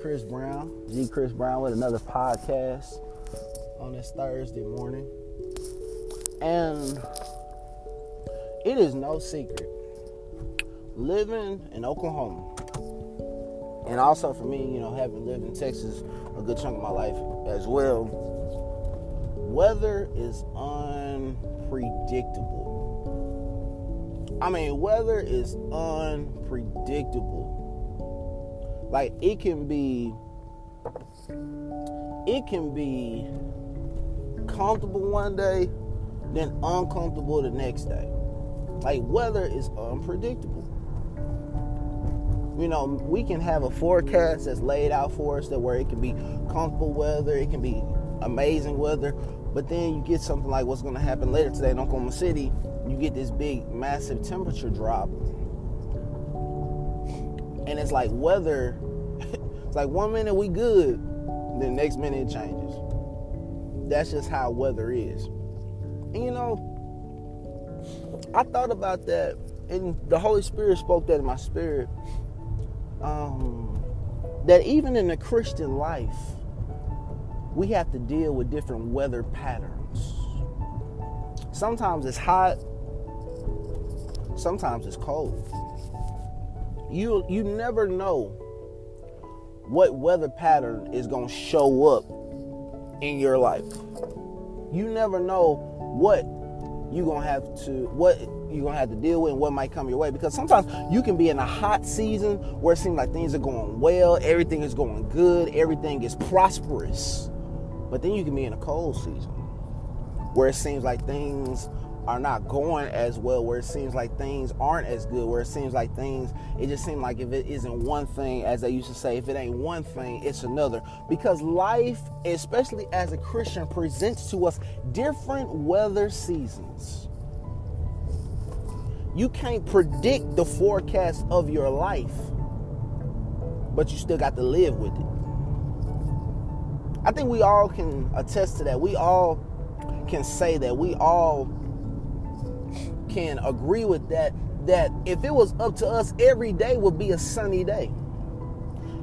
Chris Brown. G. Chris Brown with another podcast on this Thursday morning. And it is no secret. Living in Oklahoma, and also for me, you know, having lived in Texas a good chunk of my life as well, weather is unpredictable. I mean, weather is unpredictable. Like it can be it can be comfortable one day, then uncomfortable the next day. Like weather is unpredictable. You know, we can have a forecast that's laid out for us that where it can be comfortable weather, it can be amazing weather, but then you get something like what's going to happen later today in Oklahoma City. You get this big, massive temperature drop and it's like weather. it's like one minute we good, the next minute it changes. That's just how weather is. And you know, I thought about that, and the Holy Spirit spoke that in my spirit. Um, that even in the Christian life, we have to deal with different weather patterns. Sometimes it's hot, sometimes it's cold you you never know what weather pattern is going to show up in your life. You never know what you're going to have to what you're going to have to deal with and what might come your way because sometimes you can be in a hot season where it seems like things are going well, everything is going good, everything is prosperous. But then you can be in a cold season where it seems like things are not going as well, where it seems like things aren't as good, where it seems like things, it just seems like if it isn't one thing, as they used to say, if it ain't one thing, it's another. Because life, especially as a Christian, presents to us different weather seasons. You can't predict the forecast of your life, but you still got to live with it. I think we all can attest to that. We all can say that. We all can agree with that that if it was up to us, every day would be a sunny day.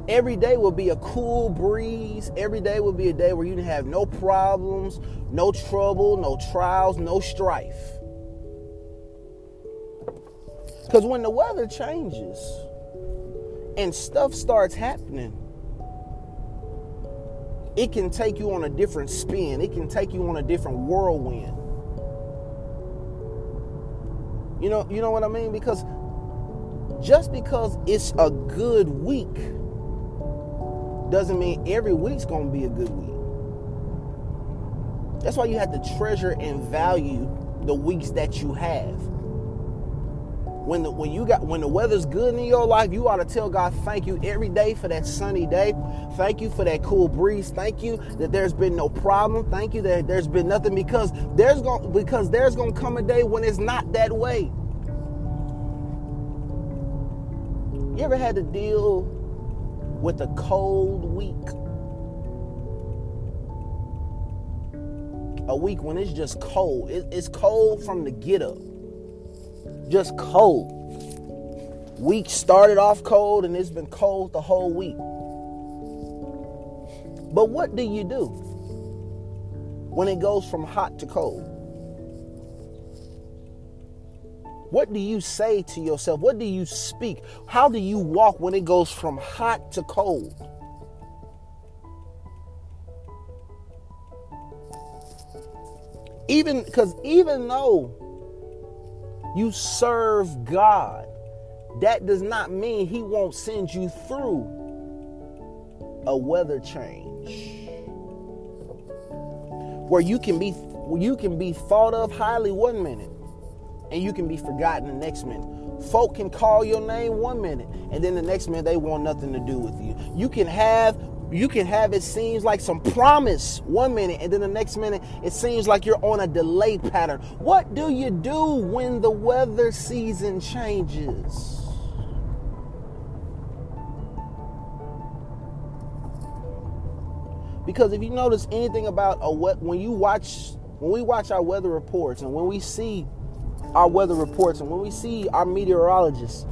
Every day would be a cool breeze. Every day would be a day where you have no problems, no trouble, no trials, no strife. Because when the weather changes and stuff starts happening, it can take you on a different spin. It can take you on a different whirlwind. You know, you know what I mean? Because just because it's a good week doesn't mean every week's going to be a good week. That's why you have to treasure and value the weeks that you have. When the when you got when the weather's good in your life, you ought to tell God thank you every day for that sunny day. Thank you for that cool breeze. Thank you that there's been no problem. Thank you that there's been nothing because there's going because there's going to come a day when it's not that way. You ever had to deal with a cold week? A week when it's just cold. it's cold from the get up just cold. Week started off cold and it's been cold the whole week. But what do you do when it goes from hot to cold? What do you say to yourself? What do you speak? How do you walk when it goes from hot to cold? Even because even though you serve God. That does not mean He won't send you through a weather change where you can be you can be thought of highly one minute and you can be forgotten the next minute. Folk can call your name one minute and then the next minute they want nothing to do with you. You can have you can have it seems like some promise one minute and then the next minute it seems like you're on a delay pattern. What do you do when the weather season changes? Because if you notice anything about a what when you watch when we watch our weather reports and when we see our weather reports and when we see our meteorologists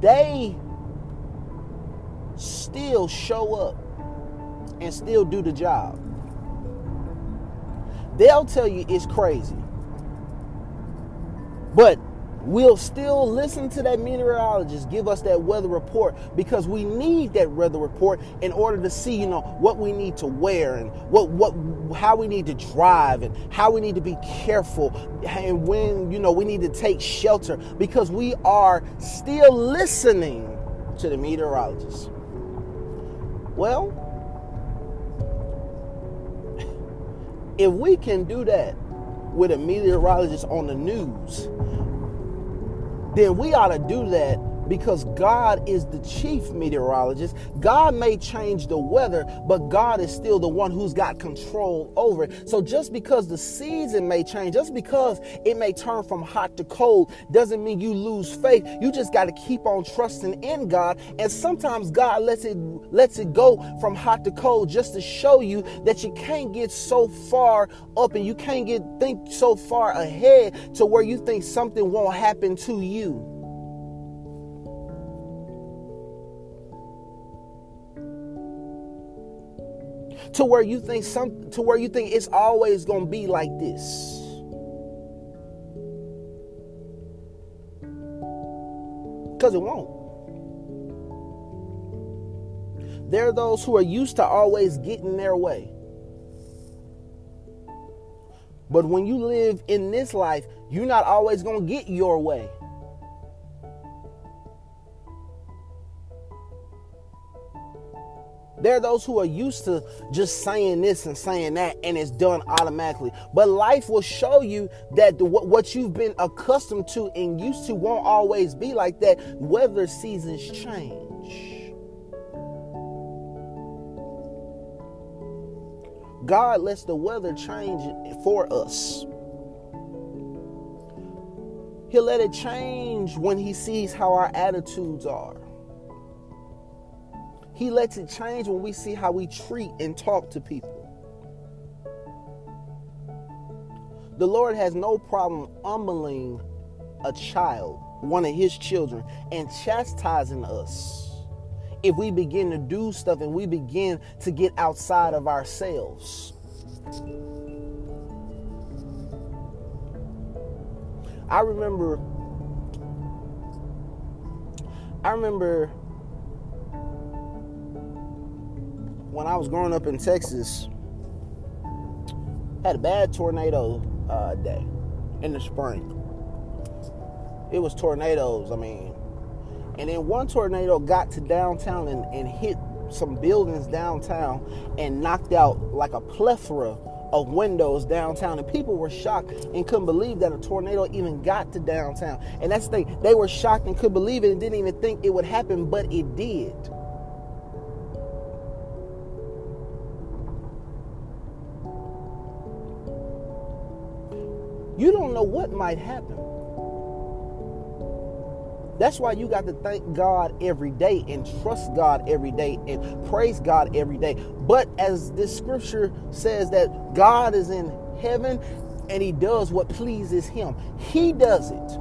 they still show up and still do the job. They'll tell you it's crazy. But we'll still listen to that meteorologist give us that weather report because we need that weather report in order to see you know what we need to wear and what what how we need to drive and how we need to be careful and when you know we need to take shelter because we are still listening to the meteorologist well if we can do that with a meteorologist on the news then we ought to do that because God is the chief meteorologist. God may change the weather, but God is still the one who's got control over it. So just because the season may change, just because it may turn from hot to cold, doesn't mean you lose faith. You just got to keep on trusting in God. And sometimes God lets it lets it go from hot to cold just to show you that you can't get so far up and you can't get think so far ahead to where you think something won't happen to you. To where you think some to where you think it's always going to be like this. Cuz it won't. There are those who are used to always getting their way. But when you live in this life, you're not always going to get your way. There are those who are used to just saying this and saying that, and it's done automatically. But life will show you that the, what you've been accustomed to and used to won't always be like that. Weather seasons change. God lets the weather change for us. He'll let it change when He sees how our attitudes are. He lets it change when we see how we treat and talk to people. The Lord has no problem humbling a child, one of his children, and chastising us if we begin to do stuff and we begin to get outside of ourselves. I remember I remember when I was growing up in Texas, had a bad tornado uh, day in the spring. It was tornadoes, I mean. And then one tornado got to downtown and, and hit some buildings downtown and knocked out like a plethora of windows downtown. And people were shocked and couldn't believe that a tornado even got to downtown. And that's the thing, they were shocked and couldn't believe it and didn't even think it would happen, but it did. Know what might happen. That's why you got to thank God every day and trust God every day and praise God every day. But as this scripture says that God is in heaven and he does what pleases him. He does it.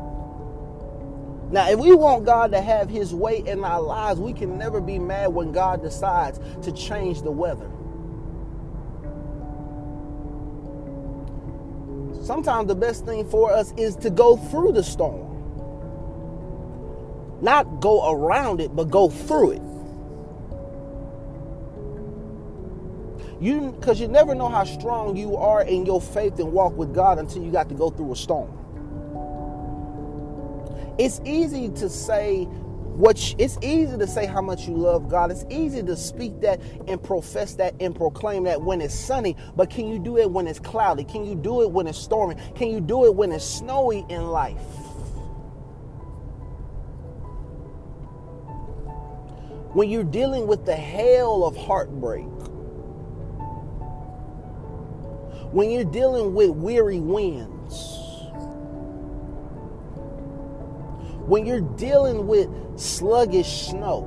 Now, if we want God to have his way in our lives, we can never be mad when God decides to change the weather. Sometimes the best thing for us is to go through the storm. Not go around it, but go through it. You because you never know how strong you are in your faith and walk with God until you got to go through a storm. It's easy to say what it's easy to say how much you love God. It's easy to speak that and profess that and proclaim that when it's sunny, but can you do it when it's cloudy? Can you do it when it's stormy? Can you do it when it's snowy in life? When you're dealing with the hail of heartbreak, when you're dealing with weary winds, when you're dealing with sluggish snow,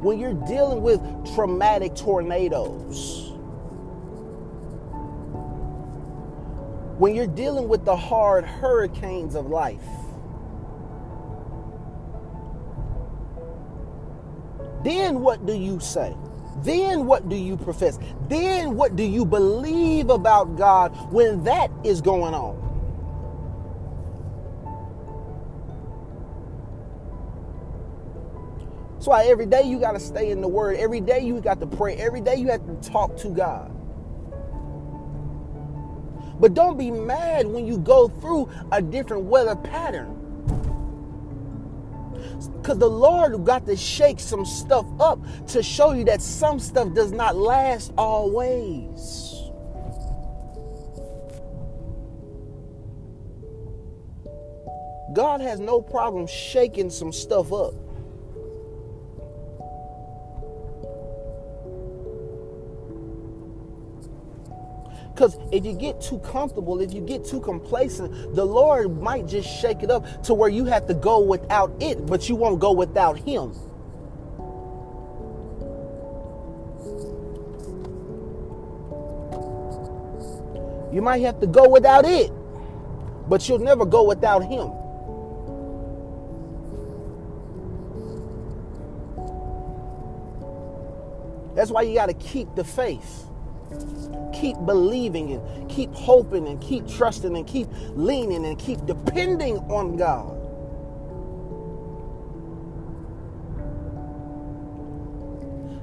when you're dealing with traumatic tornadoes, when you're dealing with the hard hurricanes of life, then what do you say? Then what do you profess? Then what do you believe about God when that is going on? That's why every day you got to stay in the Word. Every day you got to pray. Every day you have to talk to God. But don't be mad when you go through a different weather pattern. Because the Lord got to shake some stuff up to show you that some stuff does not last always. God has no problem shaking some stuff up. Because if you get too comfortable, if you get too complacent, the Lord might just shake it up to where you have to go without it, but you won't go without Him. You might have to go without it, but you'll never go without Him. That's why you got to keep the faith keep believing and keep hoping and keep trusting and keep leaning and keep depending on God.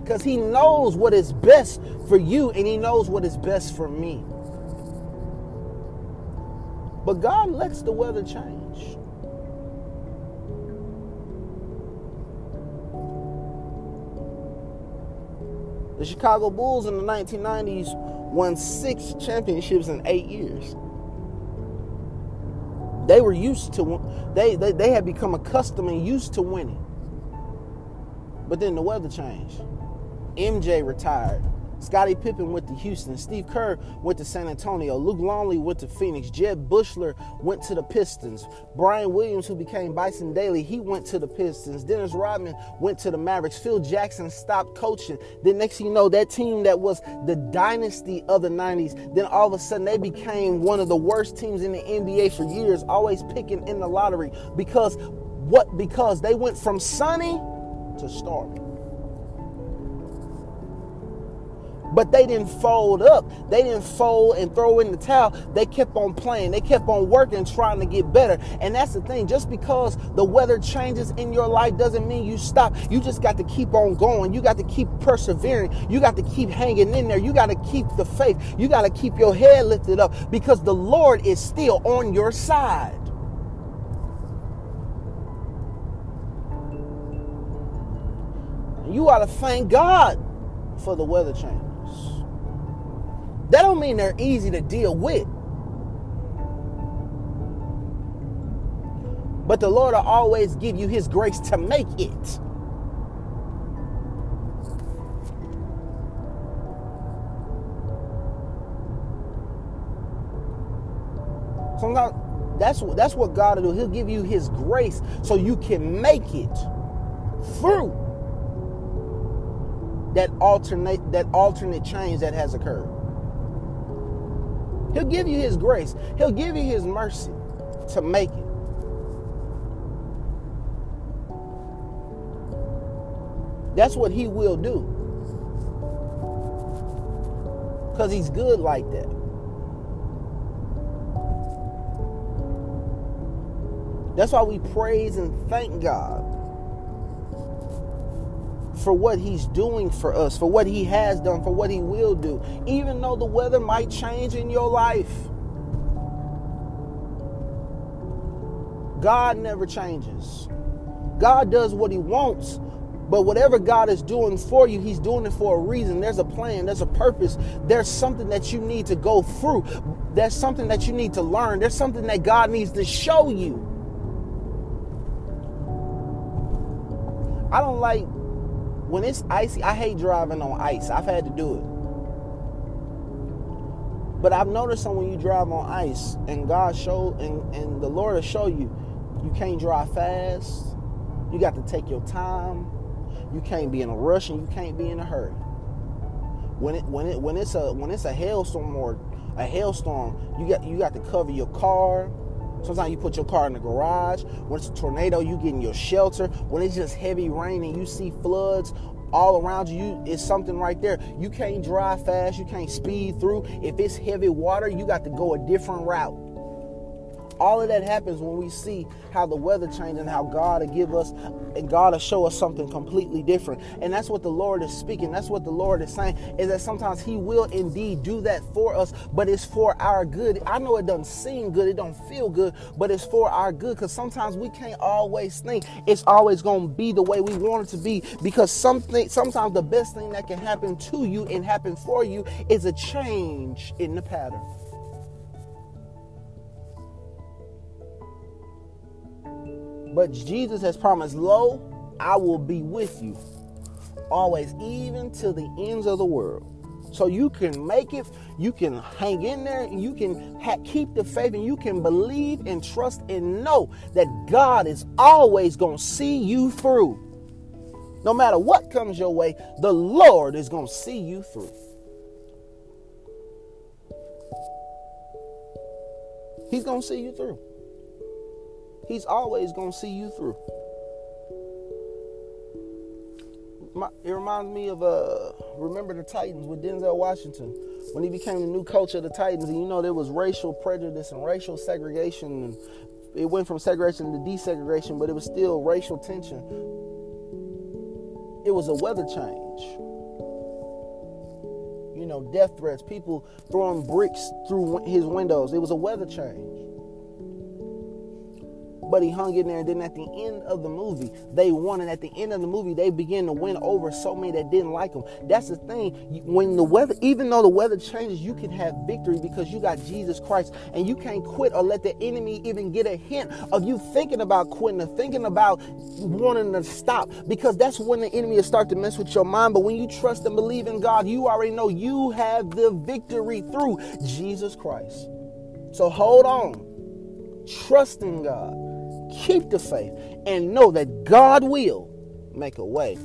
Because He knows what is best for you and He knows what is best for me. But God lets the weather change. The Chicago Bulls in the 1990s won six championships in eight years. They were used to they, they they had become accustomed and used to winning. But then the weather changed. MJ retired. Scottie Pippen went to Houston. Steve Kerr went to San Antonio. Luke Longley went to Phoenix. Jud Buechler went to the Pistons. Brian Williams, who became Bison Dele, he went to the Pistons. Dennis Rodman went to the Mavericks. Phil Jackson stopped coaching. Then next thing you know, that team that was the dynasty of the 90s, then all of a sudden they became one of the worst teams in the NBA for years, always picking in the lottery because what? Because they went from sunny to stormy. But they didn't fold up. They didn't fold and throw in the towel. They kept on playing. They kept on working, trying to get better. And that's the thing. Just because the weather changes in your life doesn't mean you stop. You just got to keep on going. You got to keep persevering. You got to keep hanging in there. You got to keep the faith. You got to keep your head lifted up because the Lord is still on your side. You ought to thank God for the weather change. That don't mean they're easy to deal with. But the Lord will always give you his grace to make it. Sometimes that's what that's what God will do. He'll give you his grace so you can make it through that alternate that alternate change that has occurred. He'll give you his grace. He'll give you his mercy to make it. That's what he will do. Because he's good like that. That's why we praise and thank God for what he's doing for us, for what he has done, for what he will do, even though the weather might change in your life. God never changes. God does what he wants, but whatever God is doing for you, he's doing it for a reason. There's a plan, there's a purpose, there's something that you need to go through, there's something that you need to learn, there's something that God needs to show you. I don't like when it's icy, I hate driving on ice. I've had to do it. But I've noticed that when you drive on ice and God show and, and the Lord will show you, you can't drive fast. You got to take your time. You can't be in a rush and you can't be in a hurry. When it when it when it's a when it's a hailstorm or a hailstorm, you got you got to cover your car. Sometimes you put your car in the garage. When it's a tornado, you get in your shelter. When it's just heavy rain and you see floods all around you, it's something right there. You can't drive fast, you can't speed through. If it's heavy water, you got to go a different route. All of that happens when we see how the weather changes and how God will give us and God will show us something completely different. And that's what the Lord is speaking. That's what the Lord is saying is that sometimes He will indeed do that for us, but it's for our good. I know it doesn't seem good, it don't feel good, but it's for our good because sometimes we can't always think it's always going to be the way we want it to be because something sometimes the best thing that can happen to you and happen for you is a change in the pattern. But Jesus has promised, Lo, I will be with you always, even to the ends of the world. So you can make it, you can hang in there, you can ha- keep the faith, and you can believe and trust and know that God is always going to see you through. No matter what comes your way, the Lord is going to see you through. He's going to see you through. He's always going to see you through. it reminds me of uh, remember the Titans with Denzel Washington when he became the new coach of the Titans, and you know there was racial prejudice and racial segregation, and it went from segregation to desegregation, but it was still racial tension. It was a weather change. You know, death threats, people throwing bricks through his windows. It was a weather change but he hung in there. And then at the end of the movie, they won. And at the end of the movie, they began to win over so many that didn't like him. That's the thing. When the weather, even though the weather changes, you can have victory because you got Jesus Christ. And you can't quit or let the enemy even get a hint of you thinking about quitting or thinking about wanting to stop because that's when the enemy will start to mess with your mind. But when you trust and believe in God, you already know you have the victory through Jesus Christ. So hold on. Trust in God keep the faith, and know that God will make a way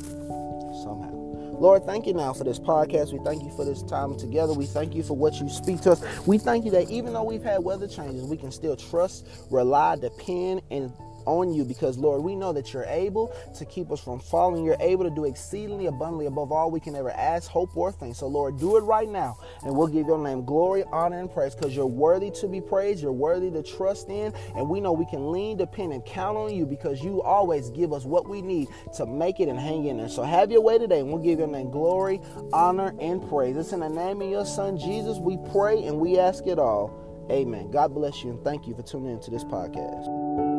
somehow. Lord, thank you now for this podcast. We thank you for this time together. We thank you for what you speak to us. We thank you that even though we've had weather changes, we can still trust, rely, depend, and on you because, Lord, we know that you're able to keep us from falling. You're able to do exceedingly abundantly above all we can ever ask, hope, or think. So, Lord, do it right now, and we'll give your name glory, honor, and praise because you're worthy to be praised. You're worthy to trust in, and we know we can lean, depend, and count on you because you always give us what we need to make it and hang in there. So, have your way today, and we'll give your name glory, honor, and praise. It's in the name of your Son, Jesus, we pray and we ask it all. Amen. God bless you, and thank you for tuning into this podcast.